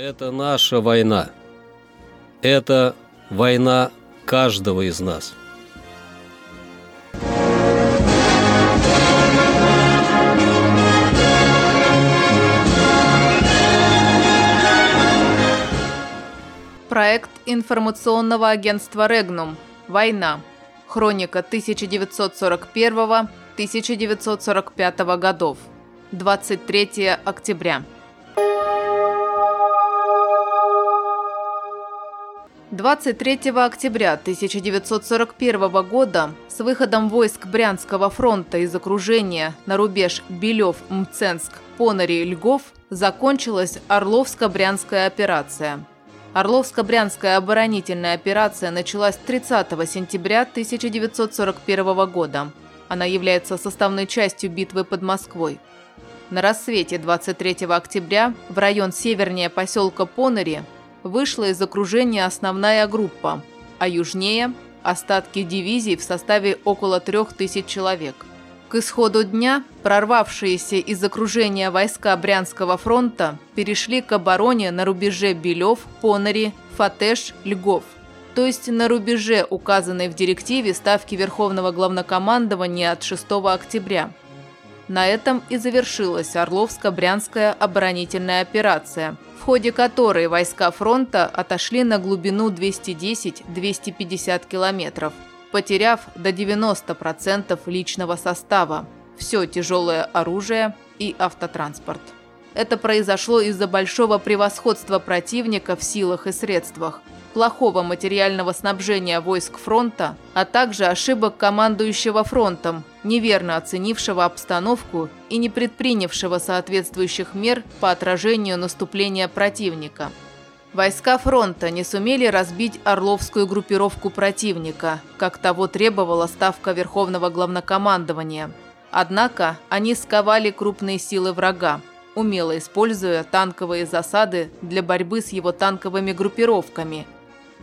Это наша война. Это война каждого из нас. Проект информационного агентства «Регнум. Война. Хроника 1941-1945 годов. 23 октября. 23 октября 1941 года с выходом войск Брянского фронта из окружения на рубеж Белев-Мценск, Понари-Льгов закончилась Орловско-Брянская операция. Орловско-Брянская оборонительная операция началась 30 сентября 1941 года. Она является составной частью битвы под Москвой. На рассвете 23 октября в район севернее поселка Понари вышла из окружения основная группа, а южнее – остатки дивизий в составе около 3000 человек. К исходу дня прорвавшиеся из окружения войска Брянского фронта перешли к обороне на рубеже Белев, Понари, Фатеш, Льгов, то есть на рубеже, указанной в директиве Ставки Верховного Главнокомандования от 6 октября. На этом и завершилась Орловско-Брянская оборонительная операция – в ходе которой войска фронта отошли на глубину 210-250 километров, потеряв до 90% личного состава, все тяжелое оружие и автотранспорт. Это произошло из-за большого превосходства противника в силах и средствах, плохого материального снабжения войск фронта, а также ошибок командующего фронтом, неверно оценившего обстановку и не предпринявшего соответствующих мер по отражению наступления противника. Войска фронта не сумели разбить Орловскую группировку противника, как того требовала Ставка Верховного Главнокомандования. Однако они сковали крупные силы врага, умело используя танковые засады для борьбы с его танковыми группировками –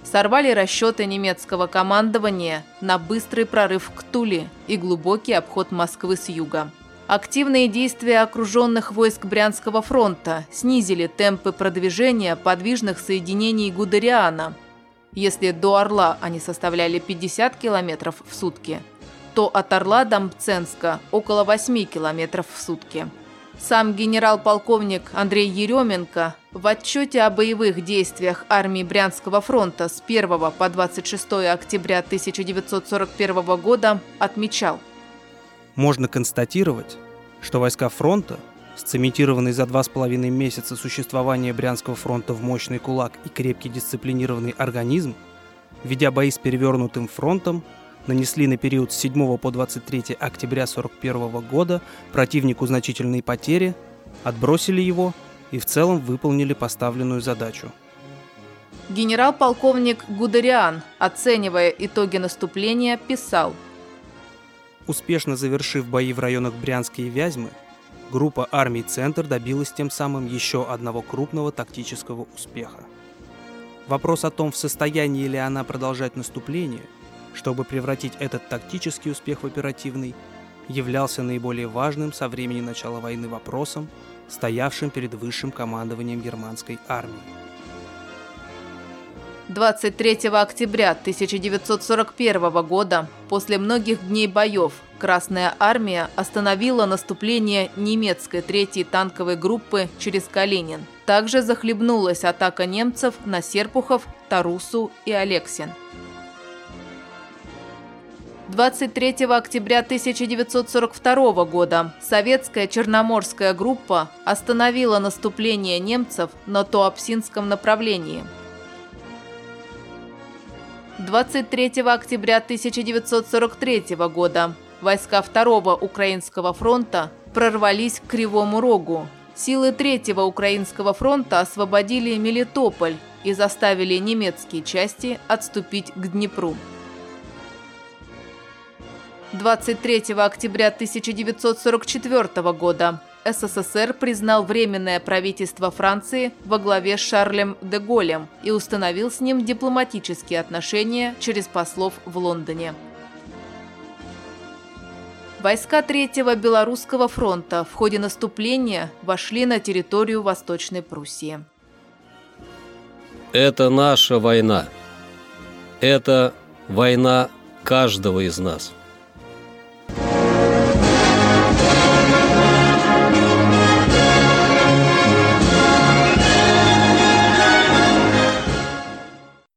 сорвали расчеты немецкого командования на быстрый прорыв к Туле и глубокий обход Москвы с юга. Активные действия окруженных войск Брянского фронта снизили темпы продвижения подвижных соединений Гудериана. Если до Орла они составляли 50 км в сутки, то от Орла до Мценска около 8 км в сутки. Сам генерал-полковник Андрей Еременко в отчете о боевых действиях армии Брянского фронта с 1 по 26 октября 1941 года отмечал. Можно констатировать, что войска фронта, сцементированные за два с половиной месяца существования Брянского фронта в мощный кулак и крепкий дисциплинированный организм, ведя бои с перевернутым фронтом, нанесли на период с 7 по 23 октября 1941 года противнику значительные потери, отбросили его и в целом выполнили поставленную задачу. Генерал-полковник Гудериан, оценивая итоги наступления, писал Успешно завершив бои в районах Брянска и Вязьмы, группа армий «Центр» добилась тем самым еще одного крупного тактического успеха. Вопрос о том, в состоянии ли она продолжать наступление – чтобы превратить этот тактический успех в оперативный, являлся наиболее важным со времени начала войны вопросом, стоявшим перед высшим командованием германской армии. 23 октября 1941 года, после многих дней боев, Красная армия остановила наступление немецкой третьей танковой группы через Калинин. Также захлебнулась атака немцев на Серпухов, Тарусу и Алексин – 23 октября 1942 года советская черноморская группа остановила наступление немцев на Туапсинском направлении. 23 октября 1943 года войска Второго Украинского фронта прорвались к Кривому Рогу. Силы Третьего Украинского фронта освободили Мелитополь и заставили немецкие части отступить к Днепру. 23 октября 1944 года СССР признал Временное правительство Франции во главе с Шарлем де Голем и установил с ним дипломатические отношения через послов в Лондоне. Войска Третьего Белорусского фронта в ходе наступления вошли на территорию Восточной Пруссии. Это наша война. Это война каждого из нас.